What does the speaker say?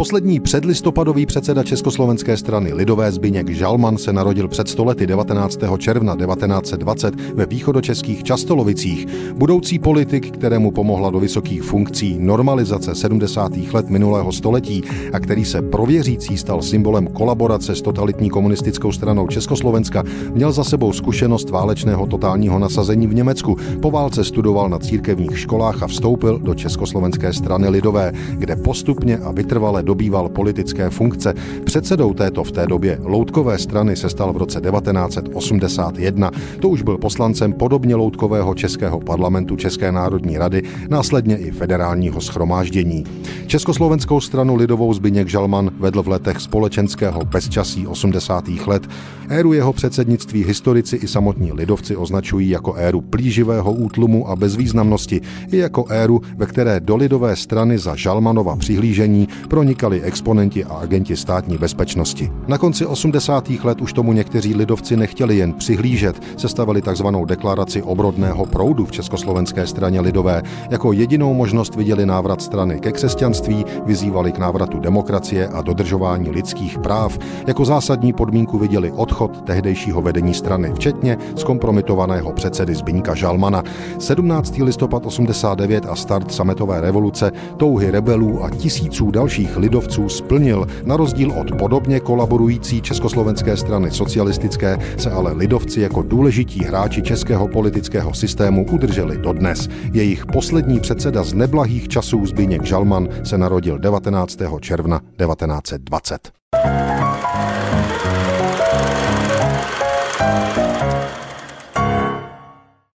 Poslední předlistopadový předseda Československé strany Lidové Zbyněk Žalman se narodil před stolety 19. června 1920 ve východočeských Častolovicích. Budoucí politik, kterému pomohla do vysokých funkcí normalizace 70. let minulého století a který se prověřící stal symbolem kolaborace s totalitní komunistickou stranou Československa, měl za sebou zkušenost válečného totálního nasazení v Německu. Po válce studoval na církevních školách a vstoupil do Československé strany Lidové, kde postupně a vytrvale dobýval politické funkce. Předsedou této v té době loutkové strany se stal v roce 1981. To už byl poslancem podobně loutkového Českého parlamentu České národní rady, následně i federálního schromáždění. Československou stranu lidovou Zbyněk Žalman vedl v letech společenského bezčasí 80. let. Éru jeho předsednictví historici i samotní lidovci označují jako éru plíživého útlumu a bezvýznamnosti, i jako éru, ve které do lidové strany za Žalmanova přihlížení pronikali exponenti a agenti státní bezpečnosti. Na konci 80. let už tomu někteří lidovci nechtěli jen přihlížet, sestavili takzvanou deklaraci obrodného proudu v Československé straně lidové. Jako jedinou možnost viděli návrat strany ke křesťanství, vyzývali k návratu demokracie a dodržování lidských práv. Jako zásadní podmínku viděli odchod tehdejšího vedení strany, včetně zkompromitovaného předsedy Zbyňka Žalmana. 17. listopad 89 a start sametové revoluce, touhy rebelů a tisíců dalších lidovců splnil. Na rozdíl od podobně kolaborující Československé strany socialistické se ale lidovci jako důležití hráči českého politického systému udrželi dodnes. Jejich poslední předseda z neblahých časů Zbyněk Žalman se narodil 19. června 1920.